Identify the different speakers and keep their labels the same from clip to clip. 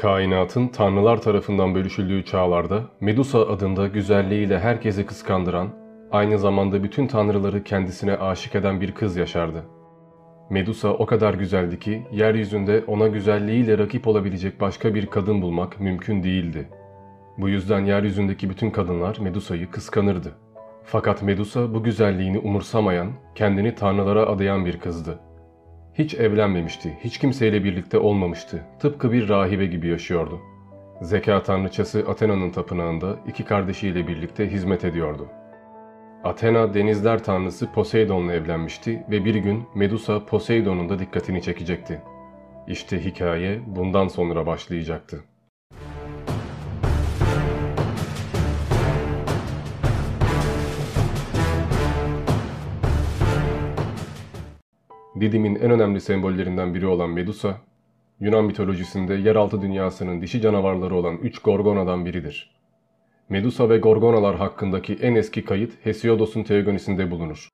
Speaker 1: Kainatın tanrılar tarafından bölüşüldüğü çağlarda Medusa adında güzelliğiyle herkesi kıskandıran, aynı zamanda bütün tanrıları kendisine aşık eden bir kız yaşardı. Medusa o kadar güzeldi ki yeryüzünde ona güzelliğiyle rakip olabilecek başka bir kadın bulmak mümkün değildi. Bu yüzden yeryüzündeki bütün kadınlar Medusa'yı kıskanırdı. Fakat Medusa bu güzelliğini umursamayan, kendini tanrılara adayan bir kızdı. Hiç evlenmemişti, hiç kimseyle birlikte olmamıştı. Tıpkı bir rahibe gibi yaşıyordu. Zeka tanrıçası Athena'nın tapınağında iki kardeşiyle birlikte hizmet ediyordu. Athena denizler tanrısı Poseidon'la evlenmişti ve bir gün Medusa Poseidon'un da dikkatini çekecekti. İşte hikaye bundan sonra başlayacaktı. Didim'in en önemli sembollerinden biri olan Medusa, Yunan mitolojisinde yeraltı dünyasının dişi canavarları olan üç Gorgona'dan biridir. Medusa ve Gorgonalar hakkındaki en eski kayıt Hesiodos'un Teogonisinde bulunur.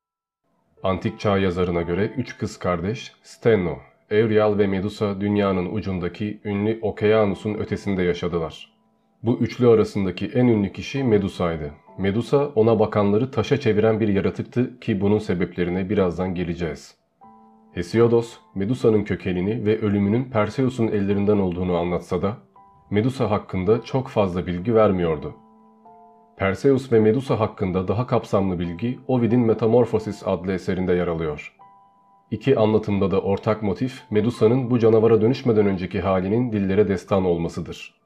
Speaker 1: Antik çağ yazarına göre üç kız kardeş Stenno, Euryal ve Medusa dünyanın ucundaki ünlü Okeanus'un ötesinde yaşadılar. Bu üçlü arasındaki en ünlü kişi Medusa'ydı. Medusa ona bakanları taşa çeviren bir yaratıktı ki bunun sebeplerine birazdan geleceğiz. Hesiodos, Medusa'nın kökenini ve ölümünün Perseus'un ellerinden olduğunu anlatsa da Medusa hakkında çok fazla bilgi vermiyordu. Perseus ve Medusa hakkında daha kapsamlı bilgi Ovid'in Metamorphosis adlı eserinde yer alıyor. İki anlatımda da ortak motif Medusa'nın bu canavara dönüşmeden önceki halinin dillere destan olmasıdır.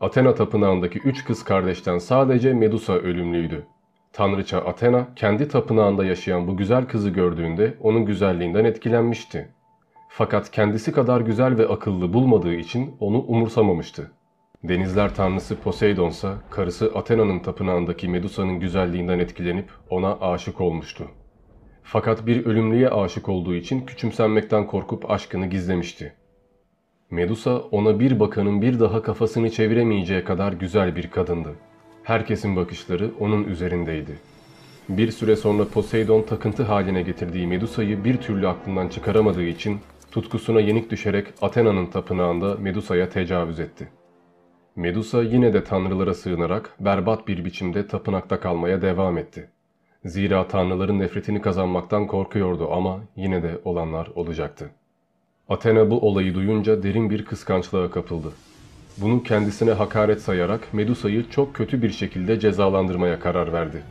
Speaker 1: Athena tapınağındaki üç kız kardeşten sadece Medusa ölümlüydü. Tanrıça Athena kendi tapınağında yaşayan bu güzel kızı gördüğünde onun güzelliğinden etkilenmişti. Fakat kendisi kadar güzel ve akıllı bulmadığı için onu umursamamıştı. Denizler tanrısı Poseidon ise karısı Athena'nın tapınağındaki Medusa'nın güzelliğinden etkilenip ona aşık olmuştu. Fakat bir ölümlüye aşık olduğu için küçümsenmekten korkup aşkını gizlemişti. Medusa ona bir bakanın bir daha kafasını çeviremeyeceği kadar güzel bir kadındı. Herkesin bakışları onun üzerindeydi. Bir süre sonra Poseidon takıntı haline getirdiği Medusa'yı bir türlü aklından çıkaramadığı için tutkusuna yenik düşerek Athena'nın tapınağında Medusa'ya tecavüz etti. Medusa yine de tanrılara sığınarak berbat bir biçimde tapınakta kalmaya devam etti. Zira tanrıların nefretini kazanmaktan korkuyordu ama yine de olanlar olacaktı. Athena bu olayı duyunca derin bir kıskançlığa kapıldı. Bunu kendisine hakaret sayarak Medusa'yı çok kötü bir şekilde cezalandırmaya karar verdi.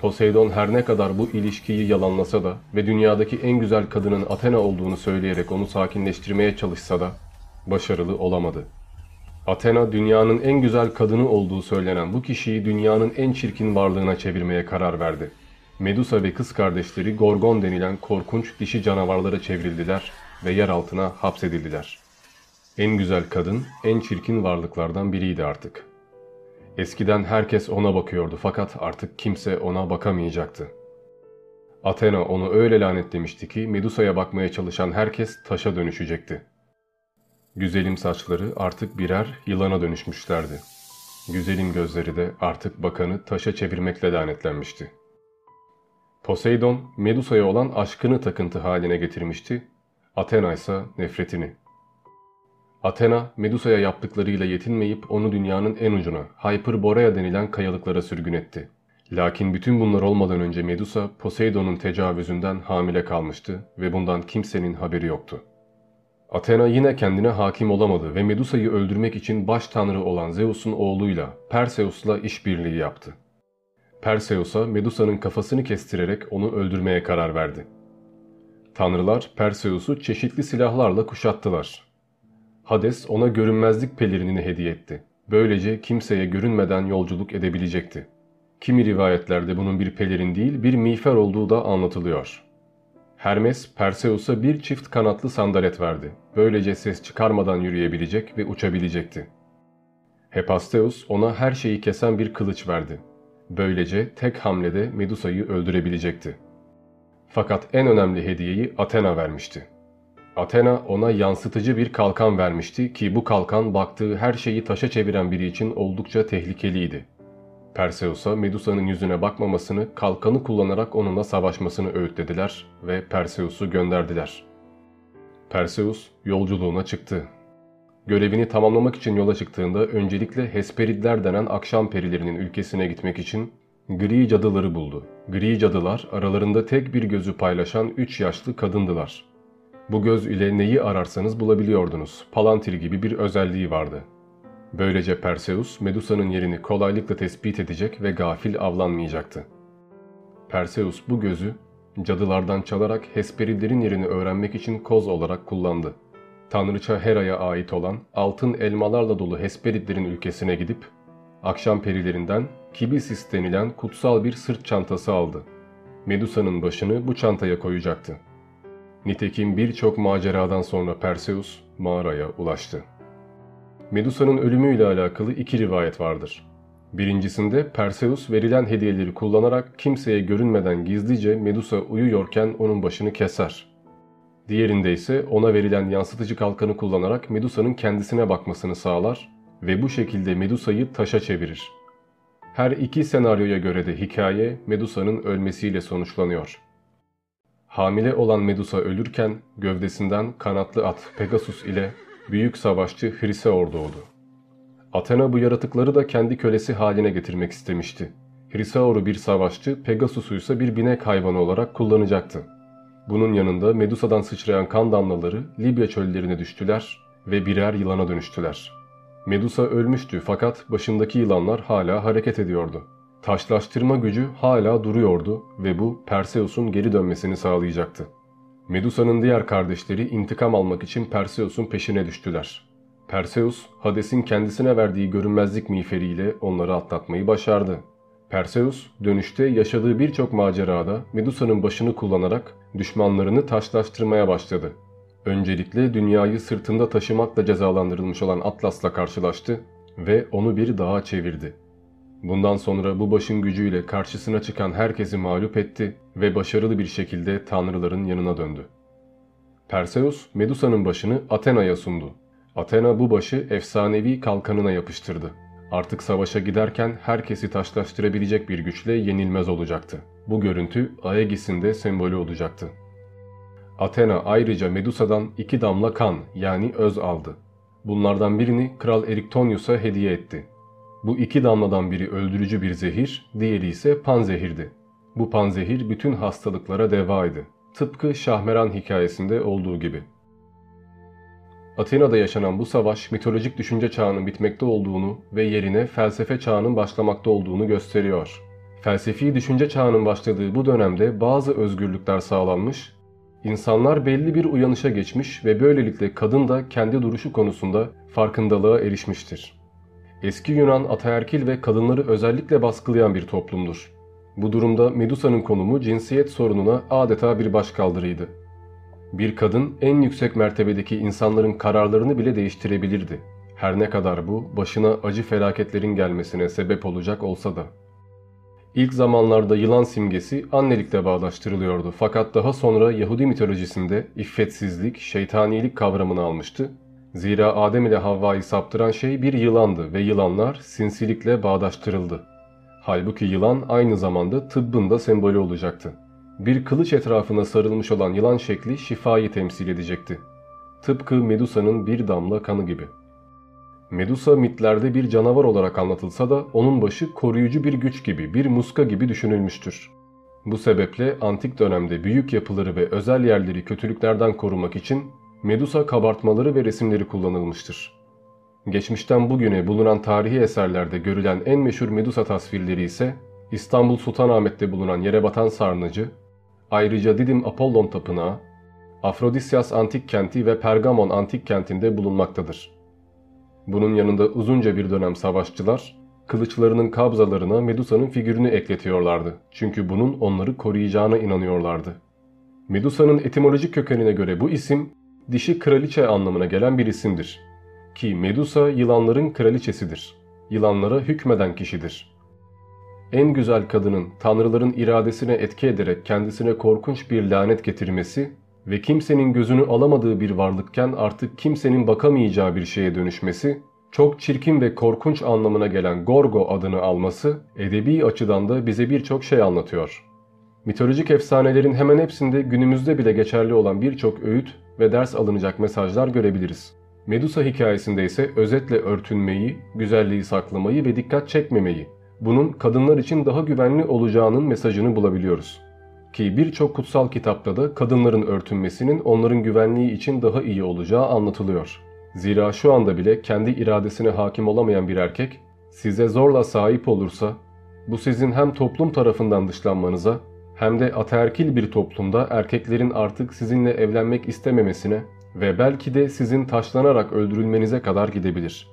Speaker 1: Poseidon her ne kadar bu ilişkiyi yalanlasa da ve dünyadaki en güzel kadının Athena olduğunu söyleyerek onu sakinleştirmeye çalışsa da başarılı olamadı. Athena dünyanın en güzel kadını olduğu söylenen bu kişiyi dünyanın en çirkin varlığına çevirmeye karar verdi. Medusa ve kız kardeşleri Gorgon denilen korkunç dişi canavarlara çevrildiler ve yer altına hapsedildiler. En güzel kadın, en çirkin varlıklardan biriydi artık. Eskiden herkes ona bakıyordu fakat artık kimse ona bakamayacaktı. Athena onu öyle lanetlemişti ki Medusa'ya bakmaya çalışan herkes taşa dönüşecekti. Güzelim saçları artık birer yılana dönüşmüşlerdi. Güzelin gözleri de artık bakanı taşa çevirmekle lanetlenmişti. Poseidon, Medusa'ya olan aşkını takıntı haline getirmişti, Athena ise nefretini. Athena, Medusa'ya yaptıklarıyla yetinmeyip onu dünyanın en ucuna, Hyperborea denilen kayalıklara sürgün etti. Lakin bütün bunlar olmadan önce Medusa, Poseidon'un tecavüzünden hamile kalmıştı ve bundan kimsenin haberi yoktu. Athena yine kendine hakim olamadı ve Medusa'yı öldürmek için baş tanrı olan Zeus'un oğluyla Perseus'la işbirliği yaptı. Perseus'a Medusa'nın kafasını kestirerek onu öldürmeye karar verdi. Tanrılar Perseus'u çeşitli silahlarla kuşattılar. Hades ona görünmezlik pelerinini hediye etti. Böylece kimseye görünmeden yolculuk edebilecekti. Kimi rivayetlerde bunun bir pelerin değil bir miğfer olduğu da anlatılıyor. Hermes, Perseus'a bir çift kanatlı sandalet verdi. Böylece ses çıkarmadan yürüyebilecek ve uçabilecekti. Hepasteus ona her şeyi kesen bir kılıç verdi. Böylece tek hamlede Medusa'yı öldürebilecekti. Fakat en önemli hediyeyi Athena vermişti. Athena ona yansıtıcı bir kalkan vermişti ki bu kalkan baktığı her şeyi taşa çeviren biri için oldukça tehlikeliydi. Perseus'a Medusa'nın yüzüne bakmamasını, kalkanı kullanarak onunla savaşmasını öğütlediler ve Perseus'u gönderdiler. Perseus yolculuğuna çıktı. görevini tamamlamak için yola çıktığında öncelikle Hesperidler denen akşam perilerinin ülkesine gitmek için gri cadıları buldu. Gri cadılar aralarında tek bir gözü paylaşan üç yaşlı kadındılar. Bu göz ile neyi ararsanız bulabiliyordunuz. Palantir gibi bir özelliği vardı. Böylece Perseus, Medusa'nın yerini kolaylıkla tespit edecek ve gafil avlanmayacaktı. Perseus bu gözü cadılardan çalarak Hesperidlerin yerini öğrenmek için koz olarak kullandı. Tanrıça Hera'ya ait olan altın elmalarla dolu Hesperidlerin ülkesine gidip akşam perilerinden Kibisis denilen kutsal bir sırt çantası aldı. Medusa'nın başını bu çantaya koyacaktı. Nitekim birçok maceradan sonra Perseus mağaraya ulaştı. Medusa'nın ölümüyle alakalı iki rivayet vardır. Birincisinde Perseus verilen hediyeleri kullanarak kimseye görünmeden gizlice Medusa uyuyorken onun başını keser. Diğerinde ise ona verilen yansıtıcı kalkanı kullanarak Medusa'nın kendisine bakmasını sağlar ve bu şekilde Medusa'yı taşa çevirir. Her iki senaryoya göre de hikaye Medusa'nın ölmesiyle sonuçlanıyor. Hamile olan Medusa ölürken gövdesinden kanatlı at Pegasus ile büyük savaşçı Hriseor doğdu. Athena bu yaratıkları da kendi kölesi haline getirmek istemişti. Hriseor'u bir savaşçı, Pegasus'u ise bir binek hayvanı olarak kullanacaktı. Bunun yanında Medusa'dan sıçrayan kan damlaları Libya çöllerine düştüler ve birer yılana dönüştüler. Medusa ölmüştü fakat başındaki yılanlar hala hareket ediyordu. Taşlaştırma gücü hala duruyordu ve bu Perseus'un geri dönmesini sağlayacaktı. Medusa'nın diğer kardeşleri intikam almak için Perseus'un peşine düştüler. Perseus, Hades'in kendisine verdiği görünmezlik miğferiyle onları atlatmayı başardı. Perseus, dönüşte yaşadığı birçok macerada Medusa'nın başını kullanarak düşmanlarını taşlaştırmaya başladı. Öncelikle dünyayı sırtında taşımakla cezalandırılmış olan Atlas'la karşılaştı ve onu bir dağa çevirdi. Bundan sonra bu başın gücüyle karşısına çıkan herkesi mağlup etti ve başarılı bir şekilde tanrıların yanına döndü. Perseus, Medusa'nın başını Athena'ya sundu. Athena bu başı efsanevi kalkanına yapıştırdı. Artık savaşa giderken herkesi taşlaştırabilecek bir güçle yenilmez olacaktı. Bu görüntü Aegis'in de sembolü olacaktı. Athena ayrıca Medusa'dan iki damla kan yani öz aldı. Bunlardan birini Kral Eriktonius'a hediye etti. Bu iki damladan biri öldürücü bir zehir, diğeri ise panzehirdi. Bu panzehir bütün hastalıklara devaydı. Tıpkı Şahmeran hikayesinde olduğu gibi. Atina'da yaşanan bu savaş mitolojik düşünce çağının bitmekte olduğunu ve yerine felsefe çağının başlamakta olduğunu gösteriyor. Felsefi düşünce çağının başladığı bu dönemde bazı özgürlükler sağlanmış, insanlar belli bir uyanışa geçmiş ve böylelikle kadın da kendi duruşu konusunda farkındalığa erişmiştir. Eski Yunan ataerkil ve kadınları özellikle baskılayan bir toplumdur. Bu durumda Medusa'nın konumu cinsiyet sorununa adeta bir başkaldırıydı. Bir kadın en yüksek mertebedeki insanların kararlarını bile değiştirebilirdi. Her ne kadar bu başına acı felaketlerin gelmesine sebep olacak olsa da. İlk zamanlarda yılan simgesi annelikle bağdaştırılıyordu fakat daha sonra Yahudi mitolojisinde iffetsizlik, şeytanilik kavramını almıştı. Zira Adem ile Havva'yı saptıran şey bir yılandı ve yılanlar sinsilikle bağdaştırıldı. Halbuki yılan aynı zamanda tıbbın da sembolü olacaktı. Bir kılıç etrafına sarılmış olan yılan şekli şifayı temsil edecekti. Tıpkı Medusa'nın bir damla kanı gibi. Medusa mitlerde bir canavar olarak anlatılsa da onun başı koruyucu bir güç gibi, bir muska gibi düşünülmüştür. Bu sebeple antik dönemde büyük yapıları ve özel yerleri kötülüklerden korumak için Medusa kabartmaları ve resimleri kullanılmıştır. Geçmişten bugüne bulunan tarihi eserlerde görülen en meşhur Medusa tasvirleri ise İstanbul Sultanahmet'te bulunan yere batan sarnıcı, ayrıca Didim Apollon Tapınağı, Afrodisyas Antik Kenti ve Pergamon Antik Kenti'nde bulunmaktadır. Bunun yanında uzunca bir dönem savaşçılar, kılıçlarının kabzalarına Medusa'nın figürünü ekletiyorlardı. Çünkü bunun onları koruyacağına inanıyorlardı. Medusa'nın etimolojik kökenine göre bu isim, dişi kraliçe anlamına gelen bir isimdir. Ki Medusa yılanların kraliçesidir. Yılanlara hükmeden kişidir. En güzel kadının tanrıların iradesine etki ederek kendisine korkunç bir lanet getirmesi ve kimsenin gözünü alamadığı bir varlıkken artık kimsenin bakamayacağı bir şeye dönüşmesi, çok çirkin ve korkunç anlamına gelen Gorgo adını alması edebi açıdan da bize birçok şey anlatıyor. Mitolojik efsanelerin hemen hepsinde günümüzde bile geçerli olan birçok öğüt ve ders alınacak mesajlar görebiliriz. Medusa hikayesinde ise özetle örtünmeyi, güzelliği saklamayı ve dikkat çekmemeyi, bunun kadınlar için daha güvenli olacağının mesajını bulabiliyoruz. Ki birçok kutsal kitapta da kadınların örtünmesinin onların güvenliği için daha iyi olacağı anlatılıyor. Zira şu anda bile kendi iradesine hakim olamayan bir erkek size zorla sahip olursa bu sizin hem toplum tarafından dışlanmanıza hem de ataerkil bir toplumda erkeklerin artık sizinle evlenmek istememesine ve belki de sizin taşlanarak öldürülmenize kadar gidebilir.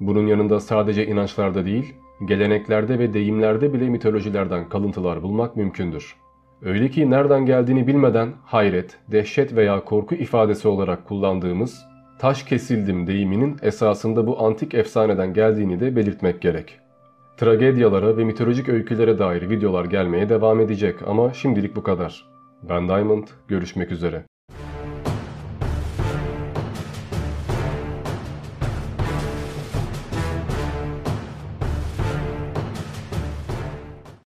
Speaker 1: Bunun yanında sadece inançlarda değil, geleneklerde ve deyimlerde bile mitolojilerden kalıntılar bulmak mümkündür. Öyle ki nereden geldiğini bilmeden hayret, dehşet veya korku ifadesi olarak kullandığımız taş kesildim deyiminin esasında bu antik efsaneden geldiğini de belirtmek gerek. Tragedyalara ve mitolojik öykülere dair videolar gelmeye devam edecek ama şimdilik bu kadar. Ben Diamond, görüşmek üzere.